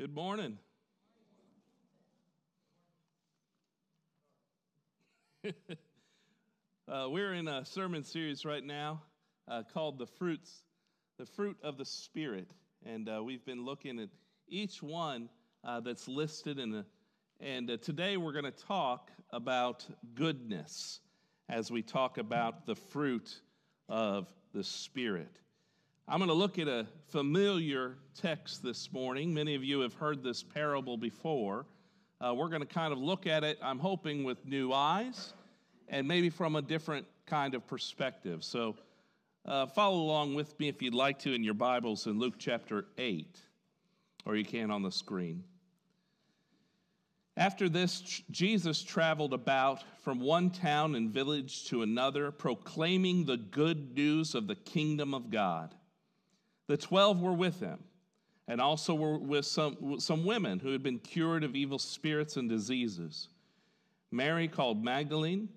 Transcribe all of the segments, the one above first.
Good morning. uh, we're in a sermon series right now uh, called "The Fruits, the Fruit of the Spirit," and uh, we've been looking at each one uh, that's listed in the. And uh, today we're going to talk about goodness as we talk about the fruit of the Spirit. I'm going to look at a familiar text this morning. Many of you have heard this parable before. Uh, we're going to kind of look at it, I'm hoping, with new eyes and maybe from a different kind of perspective. So uh, follow along with me if you'd like to in your Bibles in Luke chapter 8, or you can on the screen. After this, Jesus traveled about from one town and village to another, proclaiming the good news of the kingdom of God. The 12 were with him, and also were with some, some women who had been cured of evil spirits and diseases. Mary, called Magdalene,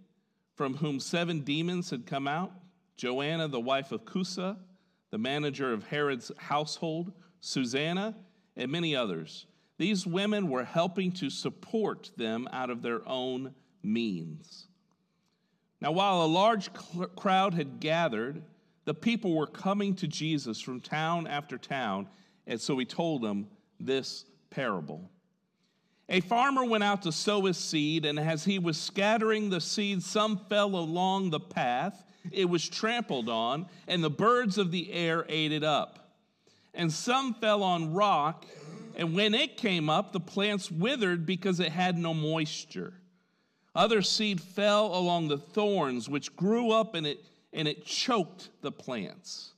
from whom seven demons had come out, Joanna, the wife of Chuza, the manager of Herod's household, Susanna, and many others. These women were helping to support them out of their own means. Now, while a large crowd had gathered, the people were coming to Jesus from town after town, and so he told them this parable. A farmer went out to sow his seed, and as he was scattering the seed, some fell along the path. It was trampled on, and the birds of the air ate it up. And some fell on rock, and when it came up, the plants withered because it had no moisture. Other seed fell along the thorns, which grew up and it and it choked the plants.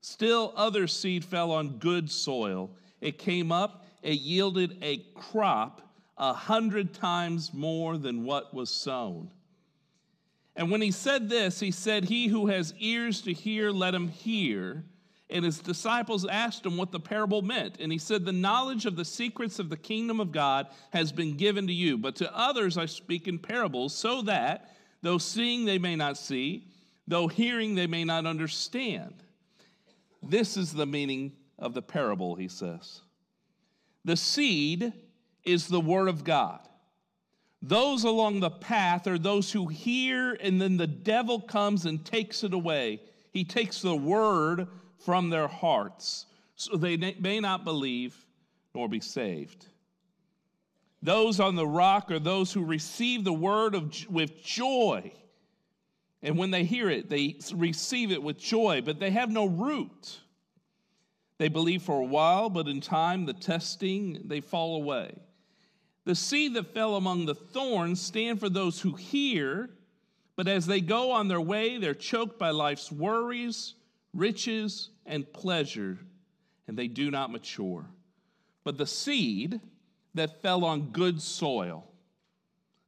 Still, other seed fell on good soil. It came up, it yielded a crop a hundred times more than what was sown. And when he said this, he said, He who has ears to hear, let him hear. And his disciples asked him what the parable meant. And he said, The knowledge of the secrets of the kingdom of God has been given to you, but to others I speak in parables, so that, though seeing they may not see, though hearing they may not understand. This is the meaning of the parable, he says. The seed is the word of God. Those along the path are those who hear, and then the devil comes and takes it away. He takes the word from their hearts, so they may not believe nor be saved. Those on the rock are those who receive the word of, with joy and when they hear it, they receive it with joy, but they have no root. They believe for a while, but in time, the testing, they fall away. The seed that fell among the thorns stand for those who hear, but as they go on their way, they're choked by life's worries, riches, and pleasure, and they do not mature. But the seed that fell on good soil,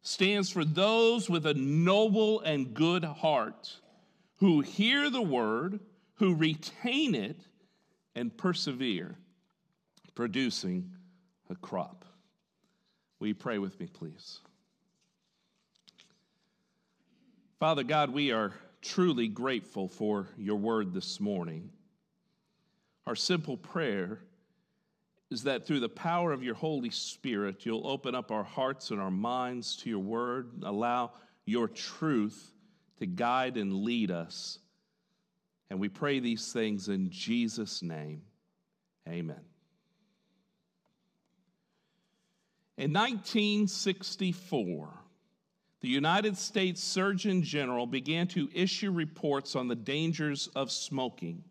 stands for those with a noble and good heart who hear the word, who retain it, and persevere, producing a crop. Will you pray with me, please? Father God, we are truly grateful for your word this morning. Our simple prayer is that through the power of your Holy Spirit, you'll open up our hearts and our minds to your word, allow your truth to guide and lead us. And we pray these things in Jesus' name. Amen. In 1964, the United States Surgeon General began to issue reports on the dangers of smoking.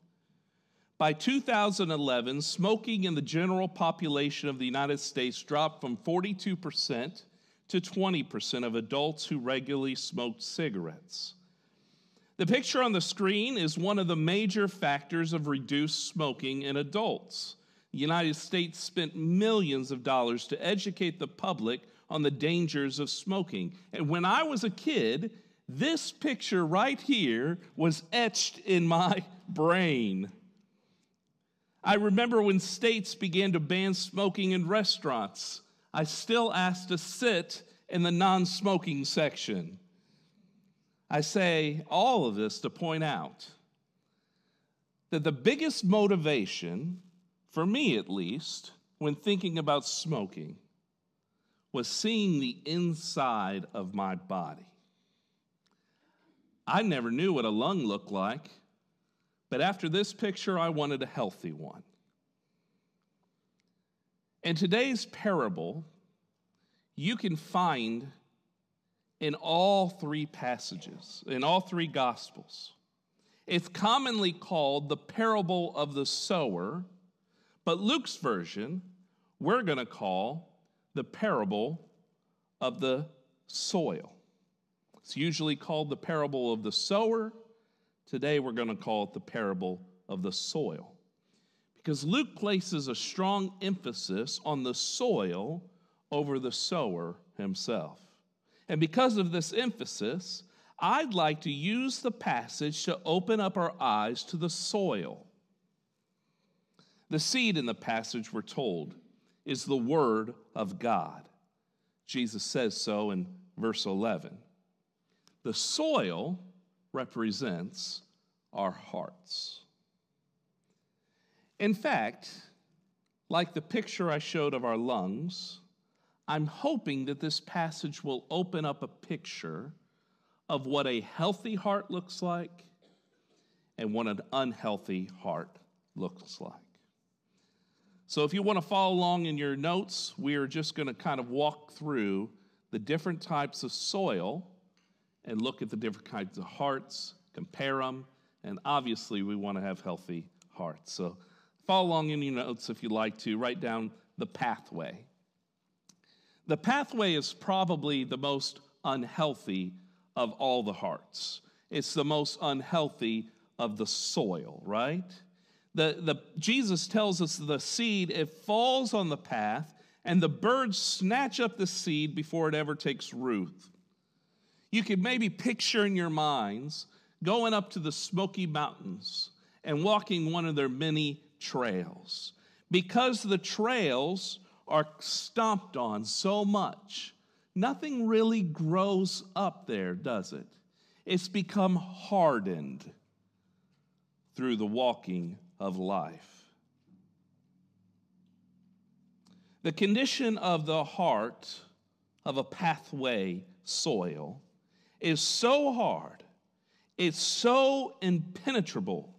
By 2011, smoking in the general population of the United States dropped from 42% to 20% of adults who regularly smoked cigarettes. The picture on the screen is one of the major factors of reduced smoking in adults. The United States spent millions of dollars to educate the public on the dangers of smoking. And when I was a kid, this picture right here was etched in my brain. I remember when states began to ban smoking in restaurants, I still asked to sit in the non smoking section. I say all of this to point out that the biggest motivation, for me at least, when thinking about smoking was seeing the inside of my body. I never knew what a lung looked like, but after this picture, I wanted a healthy one. And today's parable, you can find in all three passages, in all three gospels. It's commonly called the parable of the sower, but Luke's version, we're going to call the parable of the soil. It's usually called the parable of the sower. Today we're going to call it the parable of the soil. Because Luke places a strong emphasis on the soil over the sower himself. And because of this emphasis, I'd like to use the passage to open up our eyes to the soil. The seed in the passage, we're told, is the Word of God. Jesus says so in verse 11. The soil represents our hearts. In fact, like the picture I showed of our lungs, I'm hoping that this passage will open up a picture of what a healthy heart looks like and what an unhealthy heart looks like. So, if you want to follow along in your notes, we are just going to kind of walk through the different types of soil and look at the different kinds of hearts, compare them, and obviously, we want to have healthy hearts. So, follow along in your notes if you like to. Write down the pathway. The pathway is probably the most unhealthy of all the hearts. It's the most unhealthy of the soil, right? The, the, Jesus tells us the seed, it falls on the path, and the birds snatch up the seed before it ever takes root. You could maybe picture in your minds going up to the Smoky Mountains and walking one of their many trails. Because the trails are stomped on so much, nothing really grows up there, does it? It's become hardened through the walking of life. The condition of the heart of a pathway soil is so hard, it's so impenetrable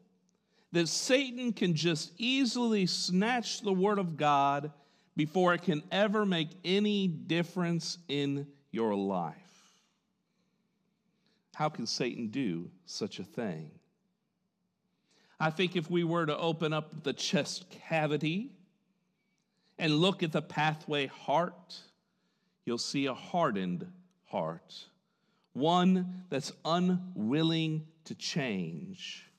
that Satan can just easily snatch the Word of God before it can ever make any difference in your life. How can Satan do such a thing? I think if we were to open up the chest cavity and look at the pathway heart, you'll see a hardened heart, one that's unwilling to change.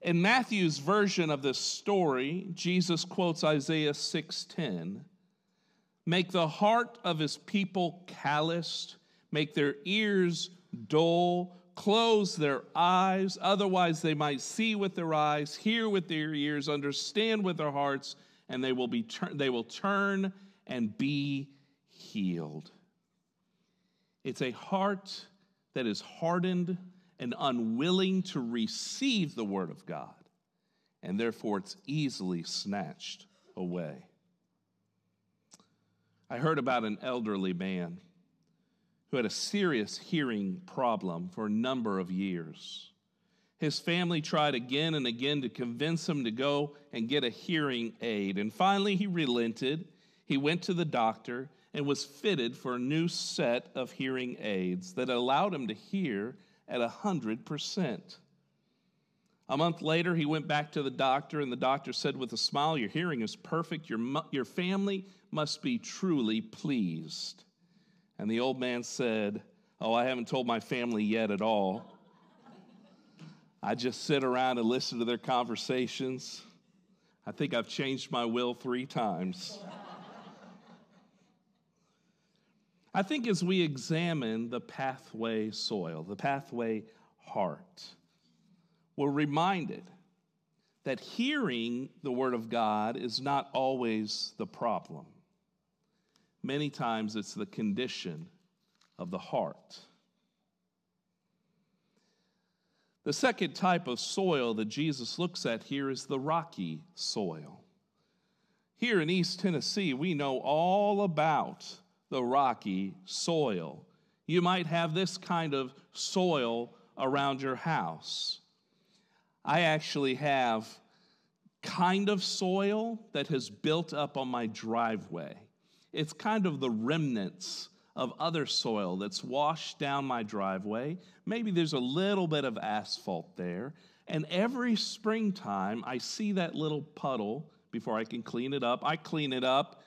In Matthew's version of this story, Jesus quotes Isaiah 6:10. Make the heart of his people calloused, make their ears dull, close their eyes, otherwise they might see with their eyes, hear with their ears, understand with their hearts, and they will be they will turn and be healed. It's a heart that is hardened and unwilling to receive the Word of God, and therefore it's easily snatched away. I heard about an elderly man who had a serious hearing problem for a number of years. His family tried again and again to convince him to go and get a hearing aid, and finally he relented. He went to the doctor and was fitted for a new set of hearing aids that allowed him to hear at 100%. A month later, he went back to the doctor, and the doctor said with a smile, Your hearing is perfect. Your, your family must be truly pleased. And the old man said, Oh, I haven't told my family yet at all. I just sit around and listen to their conversations. I think I've changed my will three times. I think as we examine the pathway soil, the pathway heart, we're reminded that hearing the Word of God is not always the problem. Many times it's the condition of the heart. The second type of soil that Jesus looks at here is the rocky soil. Here in East Tennessee, we know all about the rocky soil. You might have this kind of soil around your house. I actually have kind of soil that has built up on my driveway. It's kind of the remnants of other soil that's washed down my driveway. Maybe there's a little bit of asphalt there. And every springtime, I see that little puddle before I can clean it up. I clean it up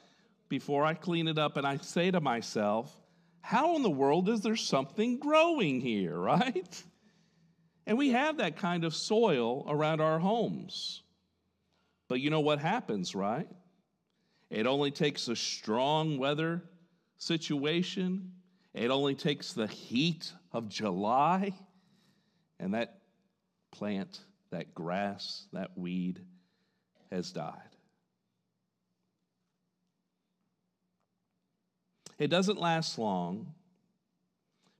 before I clean it up, and I say to myself, how in the world is there something growing here, right? And we have that kind of soil around our homes. But you know what happens, right? It only takes a strong weather situation, it only takes the heat of July, and that plant, that grass, that weed has died. It doesn't last long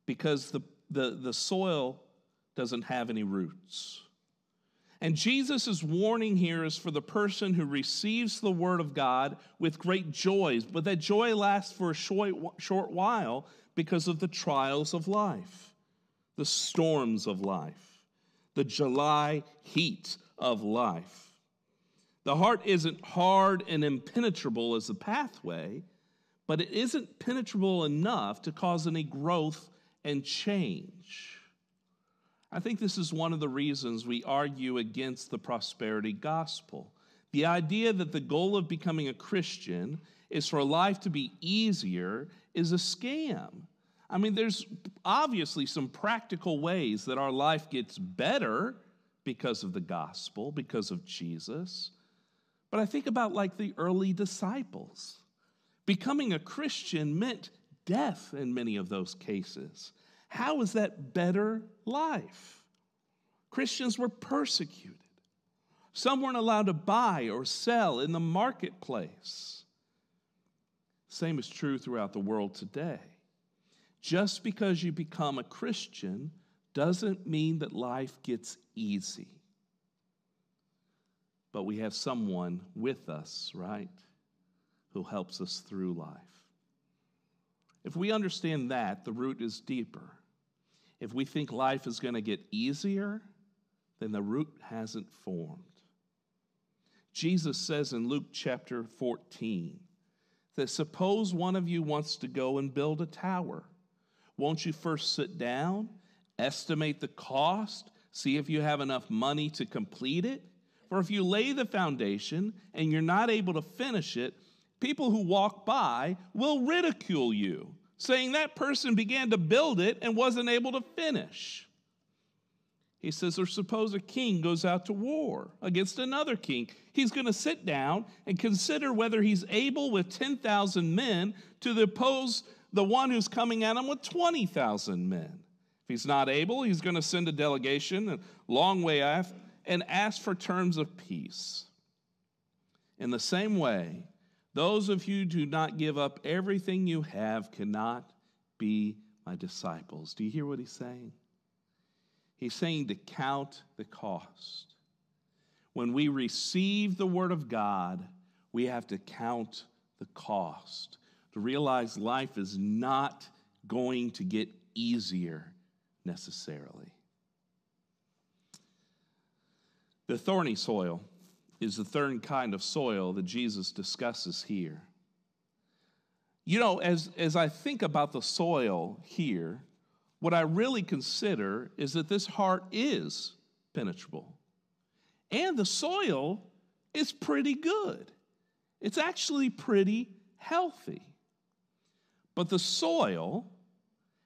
because the, the, the soil doesn't have any roots. And Jesus' warning here is for the person who receives the word of God with great joys, but that joy lasts for a short, short while because of the trials of life, the storms of life, the July heat of life. The heart isn't hard and impenetrable as a pathway, but it isn't penetrable enough to cause any growth and change. I think this is one of the reasons we argue against the prosperity gospel. The idea that the goal of becoming a Christian is for life to be easier is a scam. I mean, there's obviously some practical ways that our life gets better because of the gospel, because of Jesus. But I think about like the early disciples. Becoming a Christian meant death in many of those cases. How is that better life? Christians were persecuted. Some weren't allowed to buy or sell in the marketplace. Same is true throughout the world today. Just because you become a Christian doesn't mean that life gets easy. But we have someone with us, right, who helps us through life. If we understand that, the root is deeper. If we think life is going to get easier, then the root hasn't formed. Jesus says in Luke chapter 14 that suppose one of you wants to go and build a tower. Won't you first sit down, estimate the cost, see if you have enough money to complete it? For if you lay the foundation and you're not able to finish it, people who walk by will ridicule you, saying that person began to build it and wasn't able to finish. He says, or suppose a king goes out to war against another king. He's going to sit down and consider whether he's able with 10,000 men to oppose the one who's coming at him with 20,000 men. If he's not able, he's going to send a delegation a long way off and ask for terms of peace. In the same way, those of you who do not give up everything you have cannot be my disciples. Do you hear what he's saying? He's saying to count the cost. When we receive the word of God, we have to count the cost, to realize life is not going to get easier necessarily. The thorny soil is the third kind of soil that Jesus discusses here. You know, as, as I think about the soil here, what I really consider is that this heart is penetrable. And the soil is pretty good. It's actually pretty healthy. But the soil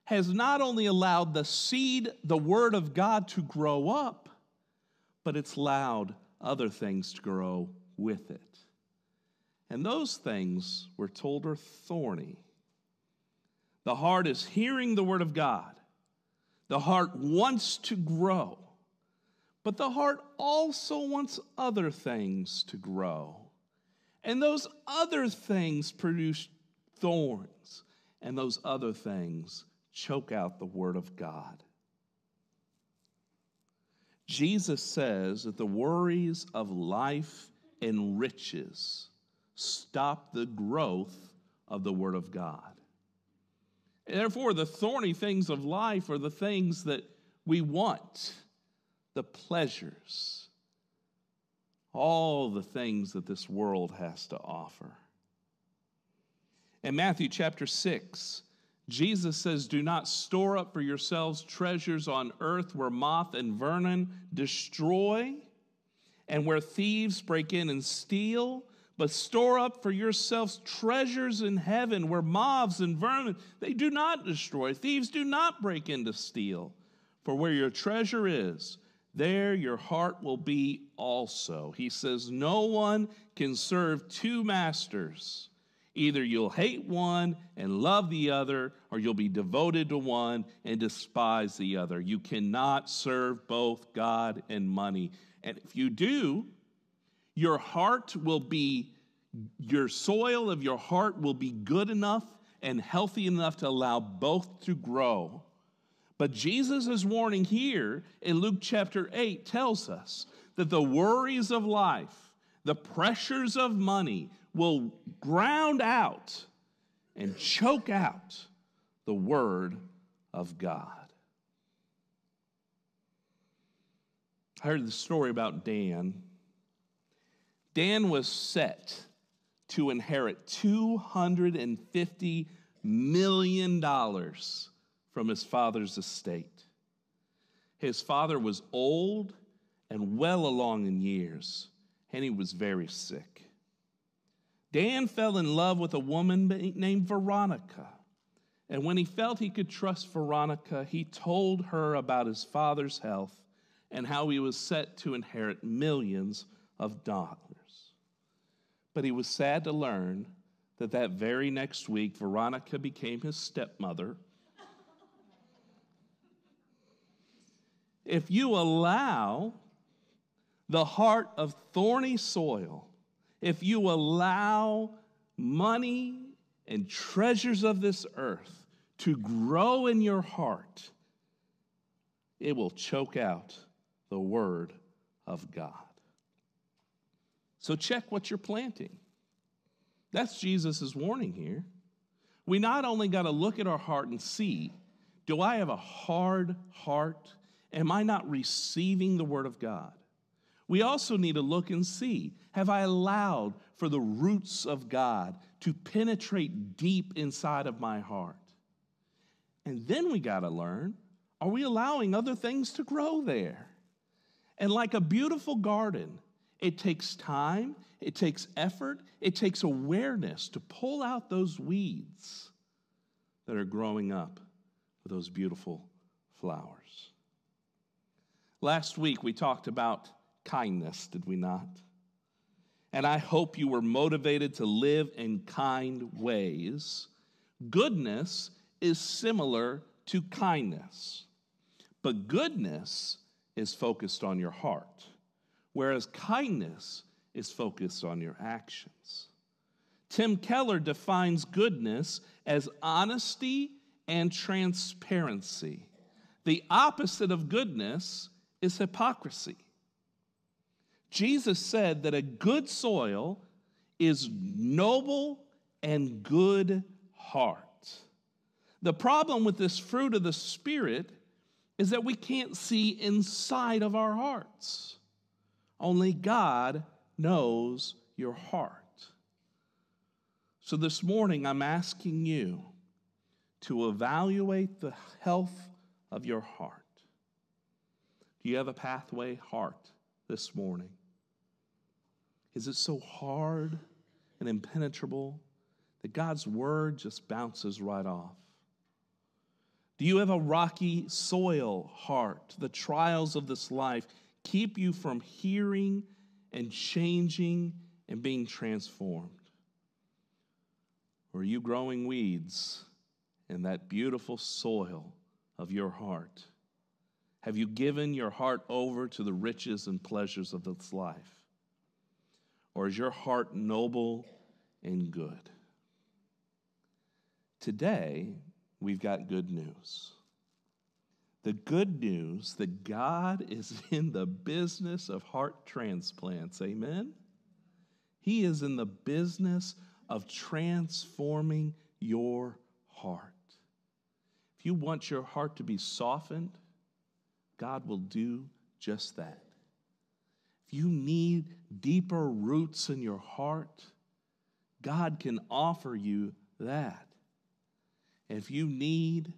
has not only allowed the seed, the Word of God, to grow up, but it's allowed other things to grow with it. And those things, we're told, are thorny. The heart is hearing the word of God. The heart wants to grow, but the heart also wants other things to grow. And those other things produce thorns, and those other things choke out the word of God. Jesus says that the worries of life and riches stop the growth of the Word of God. And therefore, the thorny things of life are the things that we want, the pleasures, all the things that this world has to offer. In Matthew chapter 6, Jesus says, Do not store up for yourselves treasures on earth where moth and vermin destroy and where thieves break in and steal, but store up for yourselves treasures in heaven where moths and vermin they do not destroy, thieves do not break in to steal. For where your treasure is, there your heart will be also. He says, No one can serve two masters. Either you'll hate one and love the other, or you'll be devoted to one and despise the other. You cannot serve both God and money. And if you do, your heart will be, your soil of your heart will be good enough and healthy enough to allow both to grow. But Jesus' warning here in Luke chapter 8 tells us that the worries of life, the pressures of money, will ground out and choke out the Word of God. I heard the story about Dan. Dan was set to inherit $250 million from his father's estate. His father was old and well along in years, and he was very sick. Dan fell in love with a woman named Veronica. And when he felt he could trust Veronica, he told her about his father's health and how he was set to inherit millions of dollars. But he was sad to learn that that very next week, Veronica became his stepmother. if you allow the heart of thorny soil if you allow money and treasures of this earth to grow in your heart, it will choke out the word of God. So check what you're planting. That's Jesus' warning here. We not only got to look at our heart and see do I have a hard heart? Am I not receiving the word of God? We also need to look and see have I allowed for the roots of God to penetrate deep inside of my heart? And then we got to learn are we allowing other things to grow there? And like a beautiful garden, it takes time, it takes effort, it takes awareness to pull out those weeds that are growing up with those beautiful flowers. Last week we talked about kindness, did we not? And I hope you were motivated to live in kind ways. Goodness is similar to kindness, but goodness is focused on your heart, whereas kindness is focused on your actions. Tim Keller defines goodness as honesty and transparency. The opposite of goodness is hypocrisy. Jesus said that a good soil is noble and good heart. The problem with this fruit of the Spirit is that we can't see inside of our hearts. Only God knows your heart. So this morning, I'm asking you to evaluate the health of your heart. Do you have a pathway heart this morning? Is it so hard and impenetrable that God's word just bounces right off? Do you have a rocky soil heart? The trials of this life keep you from hearing and changing and being transformed? Or are you growing weeds in that beautiful soil of your heart? Have you given your heart over to the riches and pleasures of this life? Or is your heart noble and good? Today, we've got good news. The good news that God is in the business of heart transplants. Amen? He is in the business of transforming your heart. If you want your heart to be softened, God will do just that. You need deeper roots in your heart, God can offer you that. If you need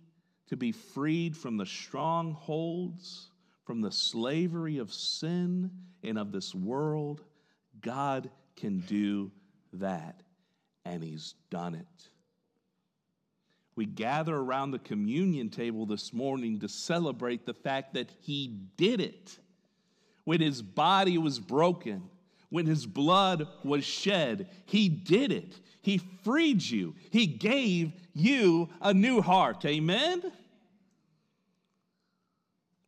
to be freed from the strongholds, from the slavery of sin and of this world, God can do that. And He's done it. We gather around the communion table this morning to celebrate the fact that He did it. When His body was broken, when His blood was shed, He did it. He freed you, He gave you a new heart. Amen?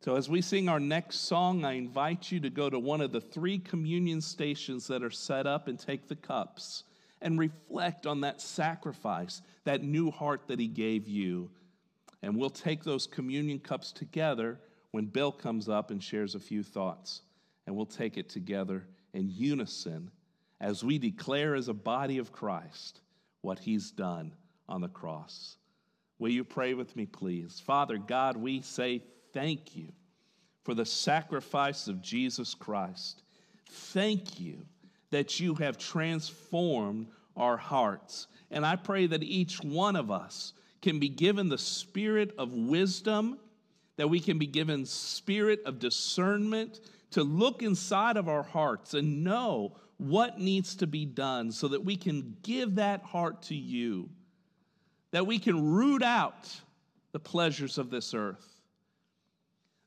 So, as we sing our next song, I invite you to go to one of the three communion stations that are set up and take the cups and reflect on that sacrifice, that new heart that He gave you. And we'll take those communion cups together when Bill comes up and shares a few thoughts. And we'll take it together in unison as we declare as a body of Christ what He's done on the cross. Will you pray with me, please? Father God, we say thank you for the sacrifice of Jesus Christ. Thank you that you have transformed our hearts. And I pray that each one of us can be given the spirit of wisdom, that we can be given spirit of discernment to look inside of our hearts and know what needs to be done so that we can give that heart to you, that we can root out the pleasures of this earth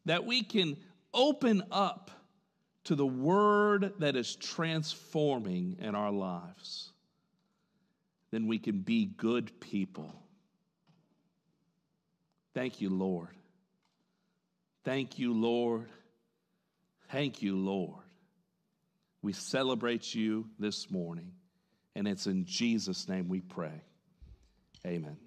that we can open up to the word that is transforming in our lives, then we can be good people. Thank you, Lord. Thank you, Lord. Thank you, Lord. We celebrate you this morning, and it's in Jesus' name we pray. Amen.